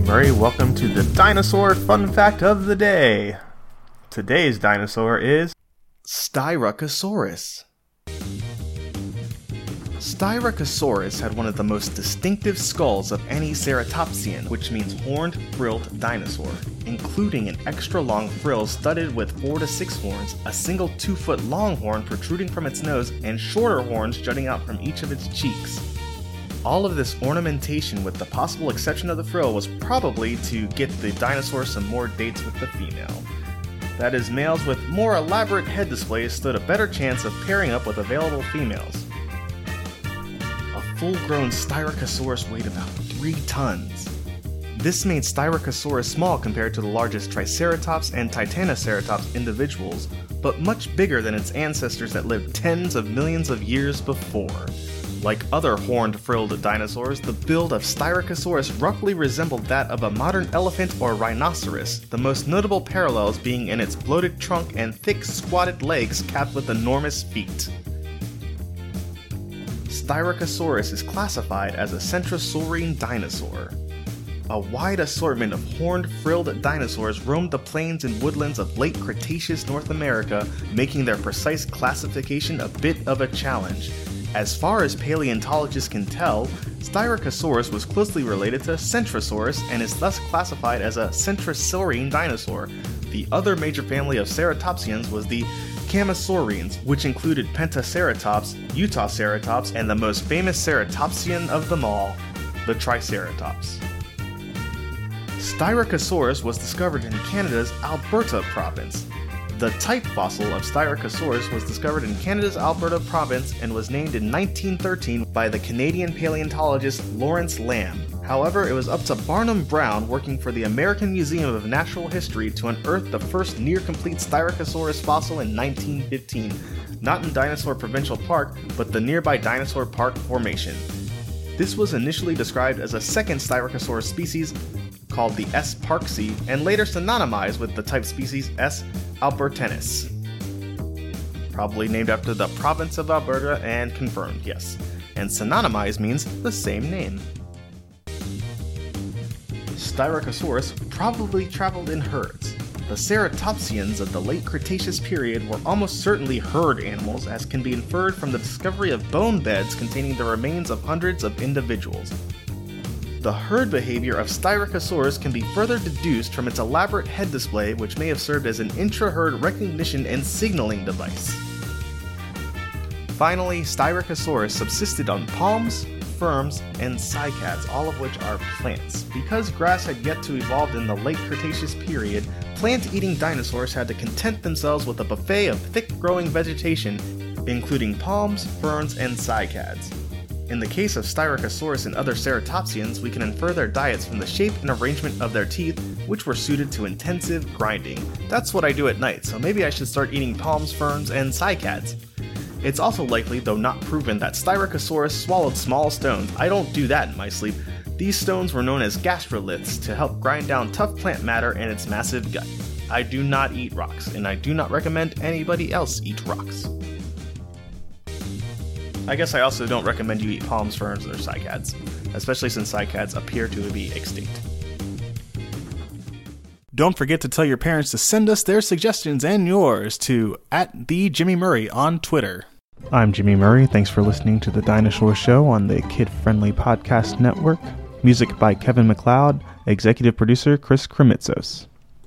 Murray. Welcome to the dinosaur fun fact of the day. Today's dinosaur is Styracosaurus. Styracosaurus had one of the most distinctive skulls of any ceratopsian, which means horned, frilled dinosaur, including an extra long frill studded with 4 to 6 horns, a single 2 foot long horn protruding from its nose, and shorter horns jutting out from each of its cheeks. All of this ornamentation, with the possible exception of the frill, was probably to get the dinosaur some more dates with the female. That is, males with more elaborate head displays stood a better chance of pairing up with available females A full grown Styracosaurus weighed about 3 tons. This made Styracosaurus small compared to the largest Triceratops and Titanoceratops individuals, but much bigger than its ancestors that lived tens of millions of years before. Like other horned frilled dinosaurs, the build of Styracosaurus roughly resembled that of a modern elephant or rhinoceros, the most notable parallels being in its bloated trunk and thick, squatted legs capped with enormous feet. Styracosaurus is classified as a centrosaurine dinosaur. A wide assortment of horned, frilled dinosaurs roamed the plains and woodlands of late Cretaceous North America, making their precise classification a bit of a challenge. As far as paleontologists can tell, Styracosaurus was closely related to Centrosaurus and is thus classified as a centrosaurine dinosaur. The other major family of ceratopsians was the Chasmosaurines, which included Pentaceratops, Utahceratops, and the most famous ceratopsian of them all, the Triceratops. Styracosaurus was discovered in Canada's Alberta province. The type fossil of Styracosaurus was discovered in Canada's Alberta province and was named in 1913 by the Canadian paleontologist Lawrence Lambe. However, it was up to Barnum Brown, working for the American Museum of Natural History, to unearth the first near complete Styracosaurus fossil in 1915, not in Dinosaur Provincial Park, but the nearby Dinosaur Park Formation. This was initially described as a second Styracosaurus species called the S. parksi, and later synonymized with the type species S. albertensis. Probably named after the province of Alberta and confirmed, yes. And synonymized means the same name. Styracosaurus probably traveled in herds. The ceratopsians of the late Cretaceous period were almost certainly herd animals, as can be inferred from the discovery of bone beds containing the remains of hundreds of individuals. The herd behavior of Styracosaurus can be further deduced from its elaborate head display, which may have served as an intra herd recognition and signaling device. Finally, Styracosaurus subsisted on palms, ferns, and cycads, all of which are plants. Because grass had yet to evolve in the late Cretaceous period, plant eating dinosaurs had to content themselves with a buffet of thick growing vegetation, including palms, ferns, and cycads. In the case of Styracosaurus and other ceratopsians, we can infer their diets from the shape and arrangement of their teeth, which were suited to intensive grinding. That's what I do at night, so maybe I should start eating palms, ferns, and cycads. It's also likely, though not proven, that Styracosaurus swallowed small stones. I don't do that in my sleep. These stones were known as gastroliths to help grind down tough plant matter in its massive gut. I do not eat rocks, and I do not recommend anybody else eat rocks. I guess I also don't recommend you eat palms, ferns, or cycads, especially since cycads appear to be extinct. Don't forget to tell your parents to send us their suggestions and yours to at the Jimmy Murray on Twitter. I'm Jimmy Murray. Thanks for listening to The Dinosaur Show on the Kid Friendly Podcast Network. Music by Kevin MacLeod, executive producer Chris Kremitzos.